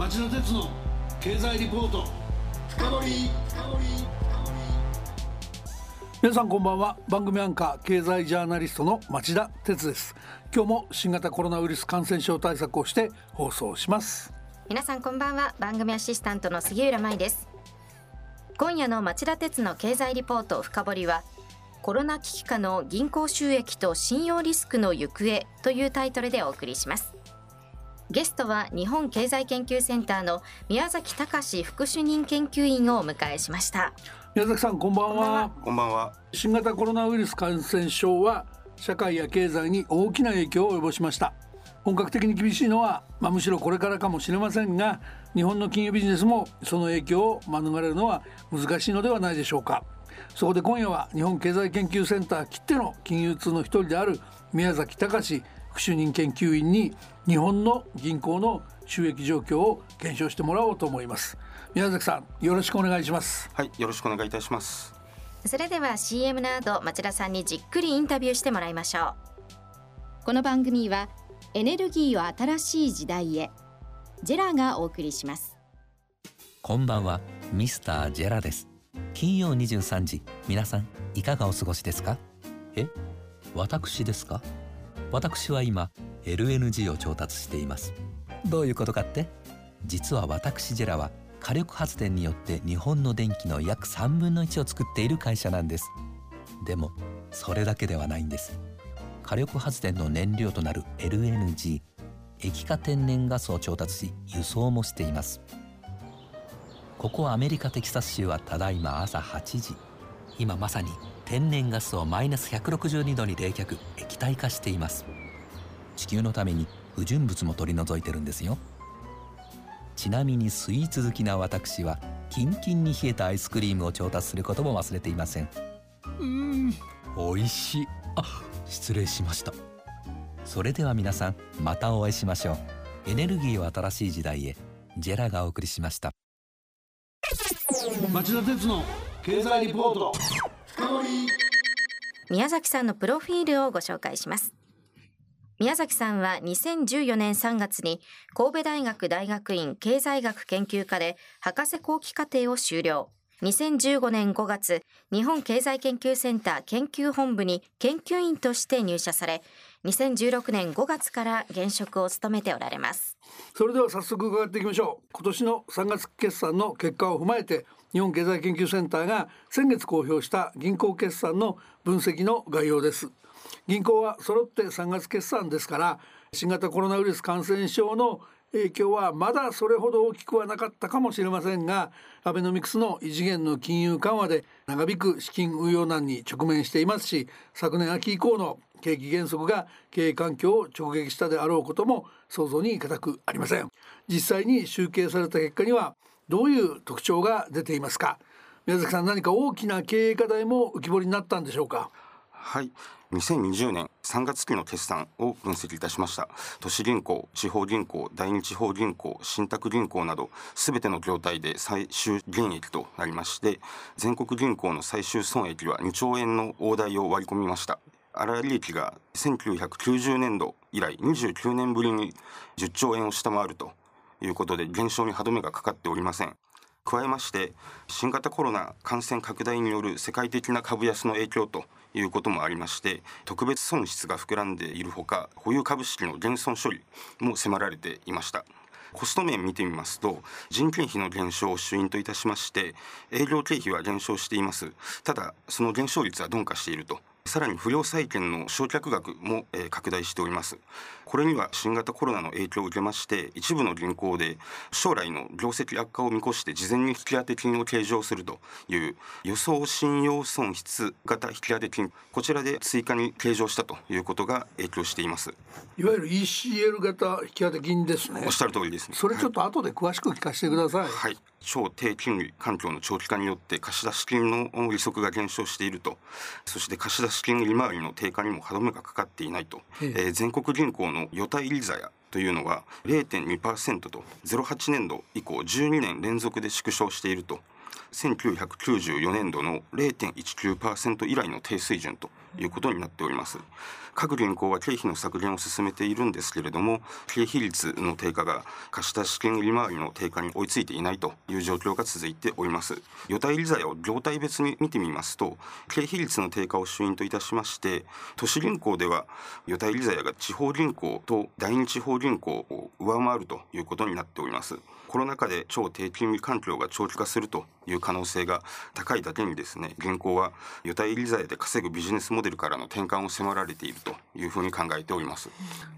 町田鉄の経済リポート。深掘皆さんこんばんは。番組アンカー経済ジャーナリストの町田鉄です。今日も新型コロナウイルス感染症対策をして放送します。皆さんこんばんは。番組アシスタントの杉浦舞です。今夜の町田鉄の経済リポート深掘りはコロナ危機下の銀行収益と信用リスクの行方というタイトルでお送りしますゲストは日本経済研究センターの宮崎隆副主任研究員をお迎えしました。宮崎さんこんばんは。こんばんは。新型コロナウイルス感染症は社会や経済に大きな影響を及ぼしました。本格的に厳しいのは、まあ、むしろこれからかもしれませんが日本の金融ビジネスもその影響を免れるのは難しいのではないでしょうか。そこで今夜は日本経済研究センターきっての金融通の一人である宮崎隆副主任研究員に日本の銀行の収益状況を検証してもらおうと思います。宮崎さんよろしくお願いします。はいよろしくお願いいたします。それでは CM の後町田さんにじっくりインタビューしてもらいましょう。この番組はエネルギーを新しい時代へジェラがお送りします。こんばんはミスタージェラです。金曜23時皆さんいかがお過ごしですか？え私ですか？私は今 LNG を調達しています。どういうことかって？実は私ジェラは火力発電によって日本の電気の約3分の1を作っている会社なんです。でもそれだけではないんです。火力発電の燃料となる LNG 液化天然ガスを調達し輸送もしています。ここアメリカテキサス州はただいま朝8時。今まさに天然ガスをマイナス162度に冷却液体化しています。地球のために不純物も取り除いてるんですよ。ちなみにスイーツ好きな私はキンキンに冷えたアイスクリームを調達することも忘れていません。うん。美味しい。あ失礼しました。それでは皆さんまたお会いしましょう。エネルギーを新しい時代へ。ジェラがお送りしました。町田鉄の経済リポート。宮崎さんのプロフィールをご紹介します。宮崎さんは2014年3月に神戸大学大学院経済学研究科で博士後期課程を修了。2015年5月日本経済研究センター研究本部に研究員として入社され2016年5月から現職を務めておられます。それでは早速伺っていきましょう。今年の3月決算の結果を踏まえて日本経済研究センターが先月公表した銀行決算の分析の概要です。銀行は揃って3月決算ですから新型コロナウイルス感染症の影響はまだそれほど大きくはなかったかもしれませんがアベノミクスの異次元の金融緩和で長引く資金運用難に直面していますし昨年秋以降の景気減速が経営環境を直撃したであろうことも想像に難くありません。実際に集計された結果にはどういう特徴が出ていますか？宮崎さん何か大きな経営課題も浮き彫りになったんでしょうか？はい。2020年3月期の決算を分析いたしました。都市銀行地方銀行第二地方銀行信託銀行などすべての業態で最終減益となりまして全国銀行の最終損益は2兆円の大台を割り込みました。粗利益が1990年度以来29年ぶりに10兆円を下回るということで減少に歯止めがかかっておりません。加えまして新型コロナ感染拡大による世界的な株安の影響ということもありまして特別損失が膨らんでいるほか保有株式の減損処理も迫られていました。コスト面見てみますと人件費の減少を主因といたしまして営業経費は減少しています。ただその減少率は鈍化していると。さらに不良債権の償却額も、えー、拡大しております。これには新型コロナの影響を受けまして一部の銀行で将来の業績悪化を見越して事前に引き当て金を計上するという予想信用損失型引き当て金こちらで追加に計上したということが影響しています。いわゆる ECL 型引き当て金ですね。おっしゃる通りですね。それちょっと後で詳しく聞かせてください。はい超低金利環境の長期化によって貸出金の利息が減少していると。そして貸出金利回りの低下にも歯止めがかかっていないと、えー、全国銀行の予対利ざやというのが0.2%と08年度以降12年連続で縮小していると。1994年度の0.19%以来の低水準ということになっております。各銀行は経費の削減を進めているんですけれども経費率の低下が貸した資金利回りの低下に追いついていないという状況が続いております予対利材を業態別に見てみますと経費率の低下を主因といたしまして都市銀行では予対利材が地方銀行と第二地方銀行を上回るということになっておりますコロナ禍で超低金利環境が長期化するという可能性が高いだけにですね銀行は予対利材で稼ぐビジネスモモデルからの転換を迫られているというふうに考えております。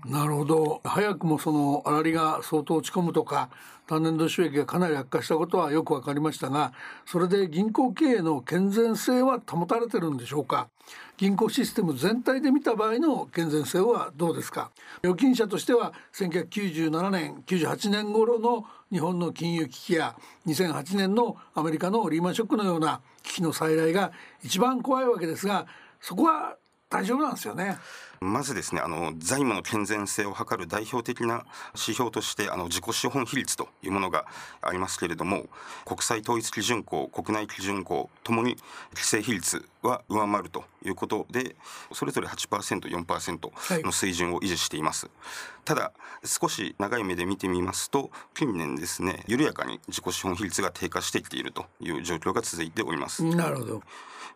なるほど。早くもその粗利が相当落ち込むとか単年度収益がかなり悪化したことはよく分かりましたがそれで銀行経営の健全性は保たれてるんでしょうか？銀行システム全体で見た場合の健全性はどうですか？預金者としては1997年98年頃の日本の金融危機や2008年のアメリカのリーマンショックのような危機の再来が一番怖いわけですがそこは大丈夫なんですよね。まずですねあの財務の健全性を図る代表的な指標としてあの自己資本比率というものがありますけれども国際統一基準項国内基準項ともに規制比率は上回るということでそれぞれ 8%4% の水準を維持しています、はい、ただ少し長い目で見てみますと近年ですね緩やかに自己資本比率が低下してきているという状況が続いております。なるほど。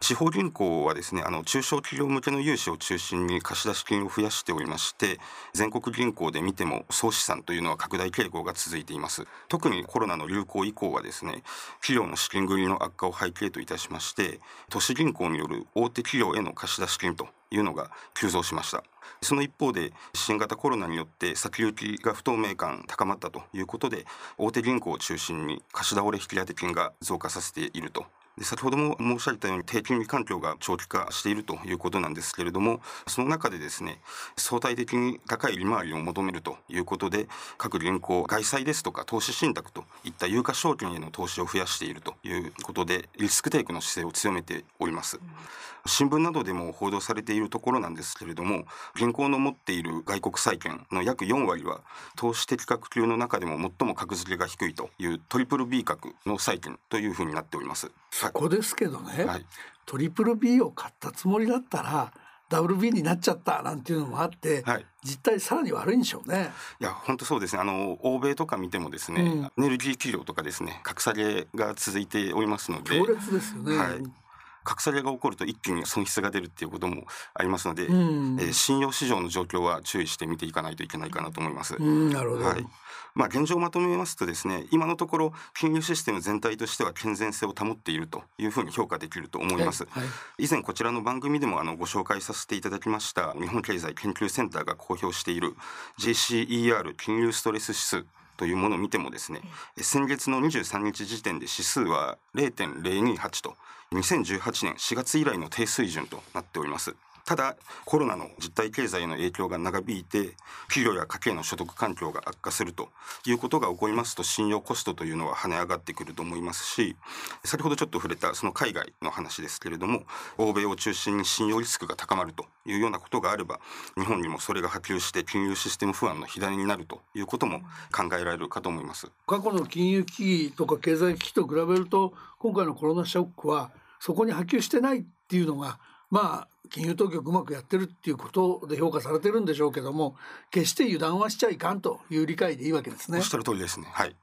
地方銀行はですねあの中小企業向けの融資を中心に貸し出し金を増やしておりまして全国銀行で見ても総資産というのは拡大傾向が続いています。特にコロナの流行以降はですね企業の資金繰りの悪化を背景といたしまして都市銀行による大手企業への貸し出し金というのが急増しました。その一方で新型コロナによって先行きが不透明感高まったということで大手銀行を中心に貸し倒れ引き当て金が増加させているとで先ほども申し上げたように低金利環境が長期化しているということなんですけれどもその中でですね相対的に高い利回りを求めるということで各銀行外債ですとか投資信託といった有価証券への投資を増やしているということでリスクテイクの姿勢を強めております。新聞などでも報道されているところなんですけれども銀行の持っている外国債券の約4割は投資的確級の中でも最も格付けが低いというトリプル B 格の債券というふうになっております。そこですけどね、はい、トリプル B を買ったつもりだったらダブル B になっちゃったなんていうのもあって、はい、実態さらに悪いんでしょうね。いや本当そうですね。あの欧米とか見てもですね、うん、エネルギー企業とかですね、格下げが続いておりますので、強烈ですよね。はい。格下げが起こると一気に損失が出るっていうこともありますので、うん、えー、信用市場の状況は注意して見ていかないといけないかなと思います。うん、なるほど。はい。まあ、現状をまとめますとですね今のところ金融システム全体としては健全性を保っているというふうに評価できると思います、はいはい、以前こちらの番組でもあのご紹介させていただきました日本経済研究センターが公表している JCER 金融ストレス指数というものを見てもですね先月の23日時点で指数は0.028と2018年4月以来の低水準となっておりますただコロナの実体経済への影響が長引いて企業や家計の所得環境が悪化するということが起こりますと信用コストというのは跳ね上がってくると思いますし先ほどちょっと触れたその海外の話ですけれども欧米を中心に信用リスクが高まるというようなことがあれば日本にもそれが波及して金融システム不安の火種になるということも考えられるかと思います。過去の金融危機とか経済危機と比べると今回のコロナショックはそこに波及してないっていうのがまあ金融当局うまくやってるっていうことで評価されてるんでしょうけども決して油断はしちゃいかんという理解でいいわけですね。おっしゃる通りですね。はい。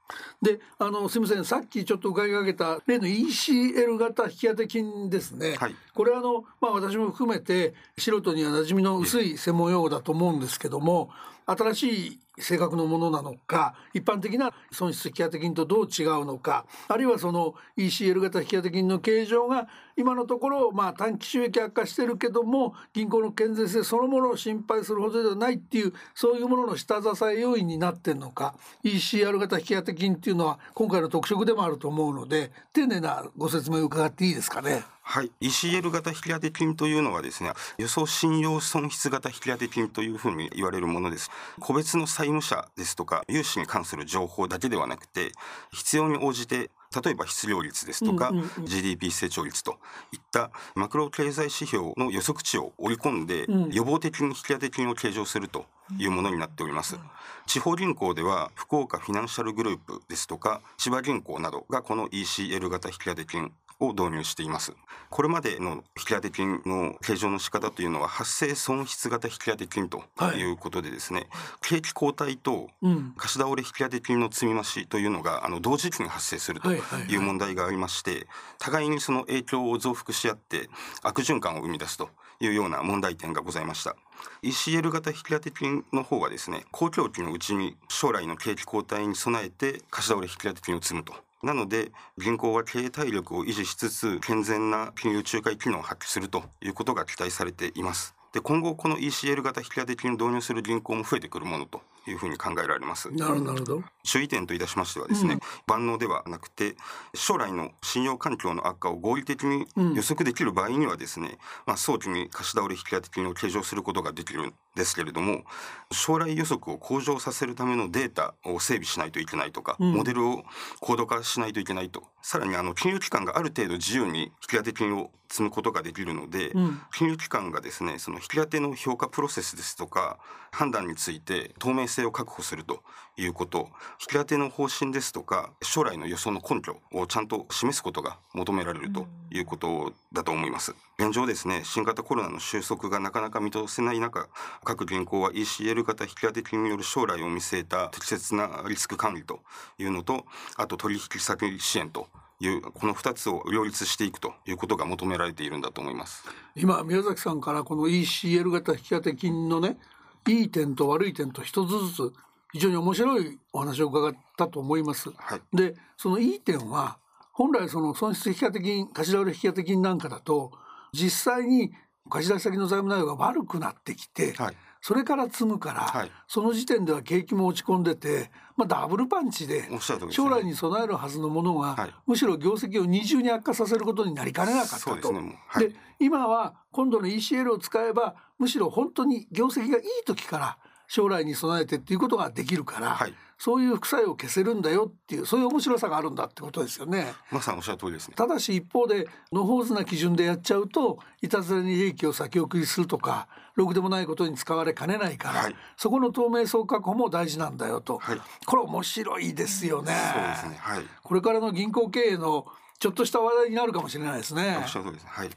で、あのすみません、さっきちょっと伺いかけた例の ECL 型引き当て金ですね。はい。これはあのまあ私も含めて素人には馴染みの薄い専門用語だと思うんですけども、新しい性格のものなのか一般的な損失引当金とどう違うのかあるいはその ECL 型引当金の形状が今のところまあ短期収益悪化してるけどども銀行の健全性そのものを心配するほどではないっていうそういうものの下支え要因になってんのか ECR 型引当金っていうのは今回の特色でもあると思うので丁寧なご説明を伺っていいですかね。はい、ECL 型引当金というのはですね、予想信用損失型引当金というふうに言われるものです。個別の債務者ですとか、融資に関する情報だけではなくて、必要に応じて例えば失業率ですとか、GDP 成長率といったマクロ経済指標の予測値を織り込んで、予防的に引き当て金を計上するというものになっております。地方銀行では福岡フィナンシャルグループですとか千葉銀行などがこの ECL 型引き当て金を導入しています。これまでの引き当て金の計上の仕方というのは発生損失型引き当て金ということでですね、はい、景気後退と貸し倒れ引き当て金の積み増しというのがあの同時期に発生するという問題がありまして、互いにその影響を増幅し合って悪循環を生み出すというような問題点がございました。ECL 型引き当て金の方はですね公共期のうちに将来の景気後退に備えて貸し倒れ引き当て金を積むとなので銀行は経営体力を維持しつつ健全な金融仲介機能を発揮するということが期待されています。で今後この ECL 型引き当て金を導入する銀行も増えてくるものというふうに考えられます。なるほど。注意点といたしましてはですね、うん、万能ではなくて将来の信用環境の悪化を合理的に予測できる場合にはですね、うん、まあ早期に貸し倒れ引き当て金を計上することができるんですけれども、将来予測を向上させるためのデータを整備しないといけないとか、うん、モデルを高度化しないといけないと、さらにあの金融機関がある程度自由に引き当て金を積むことができるので、金融機関がですねその引き当ての評価プロセスですとか判断について透明性を確保するということ引き当ての方針ですとか将来の予想の根拠をちゃんと示すことが求められるということだと思います。現状ですね新型コロナの収束がなかなか見通せない中各銀行は ECL 型引き当て金による将来を見据えた適切なリスク管理というのとあと取引先支援というこの2つを両立していくということが求められているんだと思います。今宮崎さんからこの ECL 型引き当て金のねいい点と悪い点と一つずつ非常に面白いお話を伺ったと思います。はい、でそのいい点は本来その損失引当金貸し倒れ引当金なんかだと実際に貸し出し先の財務内容が悪くなってきて、はい、それから積むから、はい、その時点では景気も落ち込んでて、まあ、ダブルパンチで将来に備えるはずのものが、むしろ業績を二重に悪化させることになりかねなかったと。で、ね、今は今度の ECL を使えばむしろ本当に業績がいい時から将来に備えてっていうことができるから、はい、そういう副作用を消せるんだよっていうそういう面白さがあるんだってことですよね。まさにおっしゃる通りですね。ただし一方で野放図な基準でやっちゃうといたずらに利益を先送りするとかろくでもないことに使われかねないから、はい、そこの透明性確保も大事なんだよと、はい、これ面白いですよね。そうですね。はい。これからの銀行経営のちょっとした話題になるかもしれないですね。はい。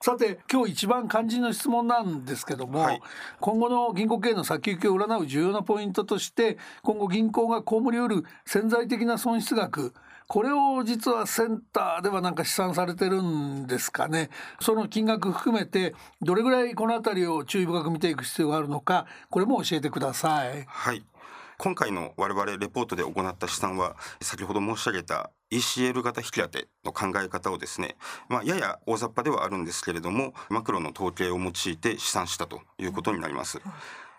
さて今日一番肝心の質問なんですけども、はい、今後の銀行経営の先行きを占う重要なポイントとして今後銀行が被りうる潜在的な損失額これを実はセンターではなんか試算されてるんですかねその金額含めてどれぐらいこの辺りを注意深く見ていく必要があるのかこれも教えてください。はい今回の我々レポートで行った試算は先ほど申し上げた ECL 型引き当ての考え方をですね、まあ、やや大雑把ではあるんですけれどもマクロの統計を用いて試算したということになります。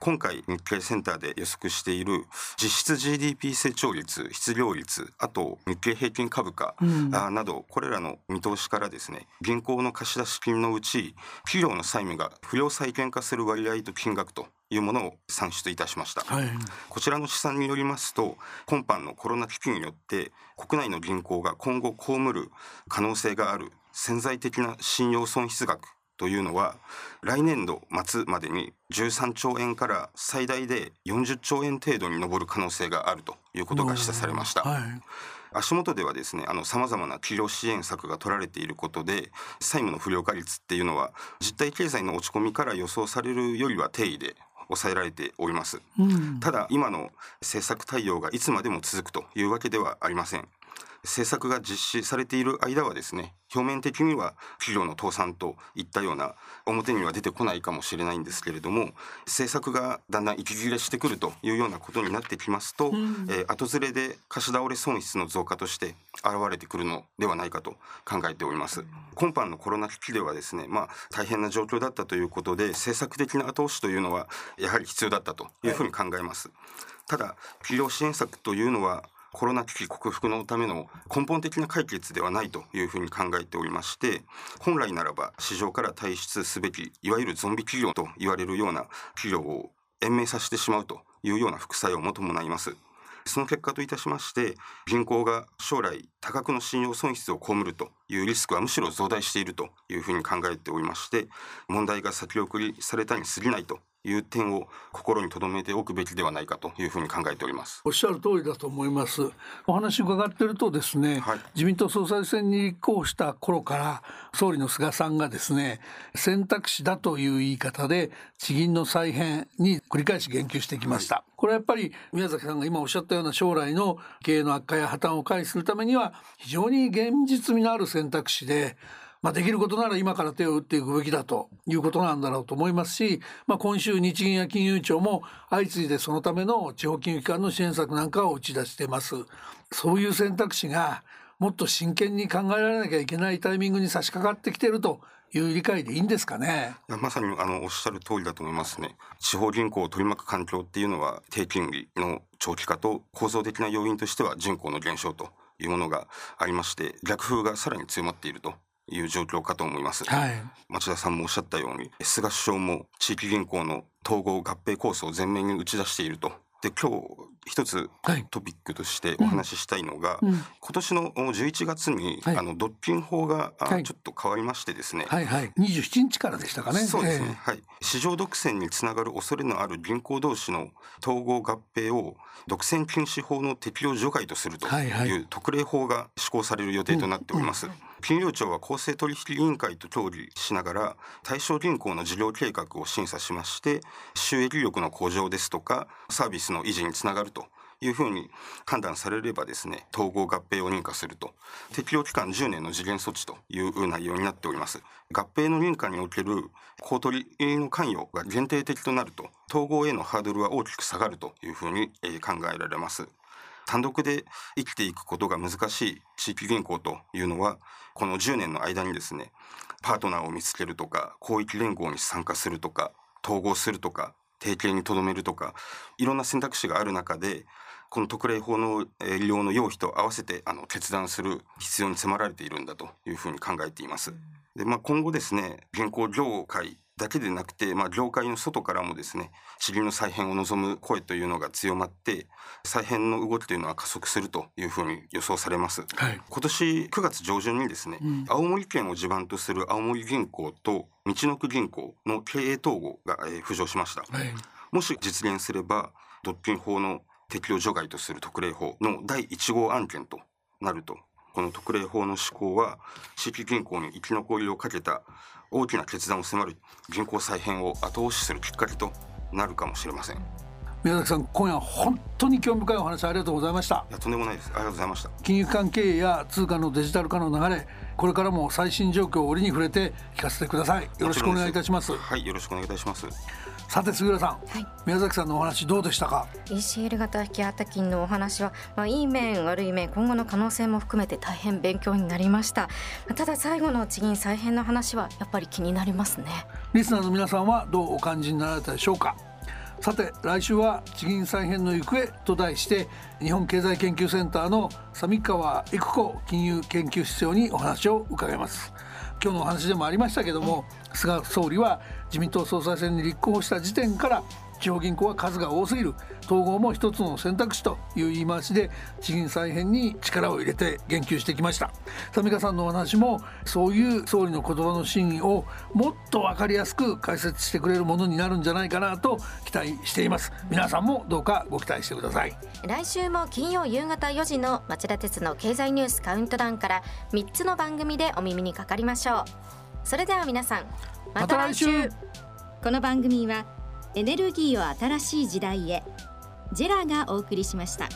今回日経センターで予測している実質 GDP 成長率失業率あと日経平均株価、うん、などこれらの見通しからですね銀行の貸出金のうち企業の債務が不良債権化する割合と金額というものを算出いたしました、はい、こちらの試算によりますと今般のコロナ危機によって国内の銀行が今後被る可能性がある潜在的な信用損失額というのは来年度末までに13兆円から最大で40兆円程度に上る可能性があるということが示唆されました。はい。足元ではですねあの様々な企業支援策が取られていることで債務の不良化率っていうのは実体経済の落ち込みから予想されるよりは低位で抑えられております、うん、ただ今の政策対応がいつまでも続くというわけではありません政策が実施されている間はですね表面的には企業の倒産といったような表には出てこないかもしれないんですけれども政策がだんだん息切れしてくるというようなことになってきますと、うん、えー、後ずれで貸し倒れ損失の増加として現れてくるのではないかと考えております。今般のコロナ危機ではですね、まあ、大変な状況だったということで政策的な後押しというのはやはり必要だったというふうに考えます。ただ企業支援策というのはコロナ危機克服のための根本的な解決ではないというふうに考えておりまして本来ならば市場から退出すべきいわゆるゾンビ企業と言われるような企業を延命させてしまうというような副作用も伴います。その結果といたしまして銀行が将来多額の信用損失を被るというリスクはむしろ増大しているというふうに考えておりまして問題が先送りされたに過ぎないという点を心に留めておくべきではないかというふうに考えております。おっしゃる通りだと思います。お話伺ってるとですね、はい。自民党総裁選に立候補した頃から総理の菅さんがですね選択肢だという言い方で地銀の再編に繰り返し言及してきました、これはやっぱり宮崎さんが今おっしゃったような将来の経営の悪化や破綻を回避するためには非常に現実味のある選択肢でまあ、できることなら今から手を打っていくべきだということなんだろうと思いますし、まあ、今週日銀や金融庁も相次いでそのための地方金融機関の支援策なんかを打ち出していますそういう選択肢がもっと真剣に考えられなきゃいけないタイミングに差し掛かってきているという理解でいいんですかねまさにあのおっしゃる通りだと思いますね。地方銀行を取り巻く環境っていうのは低金利の長期化と構造的な要因としては人口の減少というものがありまして逆風がさらに強まっているという状況かと思います。はい。町田さんもおっしゃったように菅首相も地域銀行の統合合併構想を前面に打ち出していると。で今日一つはい。トピックとしてお話ししたいのが、うん。今年の11月に、はい。あの独禁法が、あはい。ちょっと変わりましてですね、はいはい。27日からでしたかね。そうですね、えはい。市場独占につながる恐れのある銀行同士の統合合併を独占禁止法の適用除外とするとはいはい。いう特例法が施行される予定となっております。金融庁は公正取引委員会と協議しながら対象銀行の事業計画を審査しまして収益力の向上ですとかサービスの維持につながるというふうに判断されればですね統合合併を認可すると。適用期間10年の時限措置という内容になっております。合併の認可における公取の関与が限定的となると統合へのハードルは大きく下がるというふうに考えられます。単独で生きていくことが難しい地域銀行というのはこの10年の間にですねパートナーを見つけるとか広域連合に参加するとか統合するとか提携にとどめるとかいろんな選択肢がある中でこの特例法の利用の要否と合わせてあの決断する必要に迫られているんだというふうに考えています。でまあ、今後ですね銀行業界だけでなくて、まあ、業界の外からもですね地銀の再編を望む声というのが強まって再編の動きというのは加速するというふうに予想されます。はい今年9月上旬にですね、うん青森県を地盤とする青森銀行と道の区銀行の経営統合が、えー浮上しました。はいもし実現すれば独禁法の適用除外とする特例法の第1号案件となるとこの特例法の施行は地域銀行に生き残りをかけた大きな決断を迫る人口再編を後押しするきっかけとなるかもしれません。宮崎さん今夜本当に興味深いお話ありがとうございました。やとんでもないです。ありがとうございました。金融機関経営や通貨のデジタル化の流れこれからも最新状況を折に触れて聞かせてください。よろしくお願いいたします。はいよろしくお願いいたします。さて杉浦さん、はい。宮崎さんのお話どうでしたか？ECL 型引き当金のお話は、まあ、いい面悪い面今後の可能性も含めて大変勉強になりました。ただ最後の地銀再編の話はやっぱり気になりますね。リスナーの皆さんはどうお感じになられたでしょうか？さて来週は地銀再編の行方と題して日本経済研究センターの三川育子金融研究室長にお話を伺います。今日のお話でもありましたけども菅総理は自民党総裁選に立候補した時点から地方銀行は数が多すぎる。統合も一つの選択肢という言い回しで地銀再編に力を入れて言及してきました。三川さんのお話もそういう総理の言葉の真意をもっと分かりやすく解説してくれるものになるんじゃないかなと期待しています。皆さんもどうかご期待してください来週も金曜夕方4時の町田鉄の経済ニュースカウントダウンから3つの番組でお耳にかかりましょう。それでは皆さんまた来週,、また来週。この番組はエネルギーを新しい時代へジェラがお送りしました。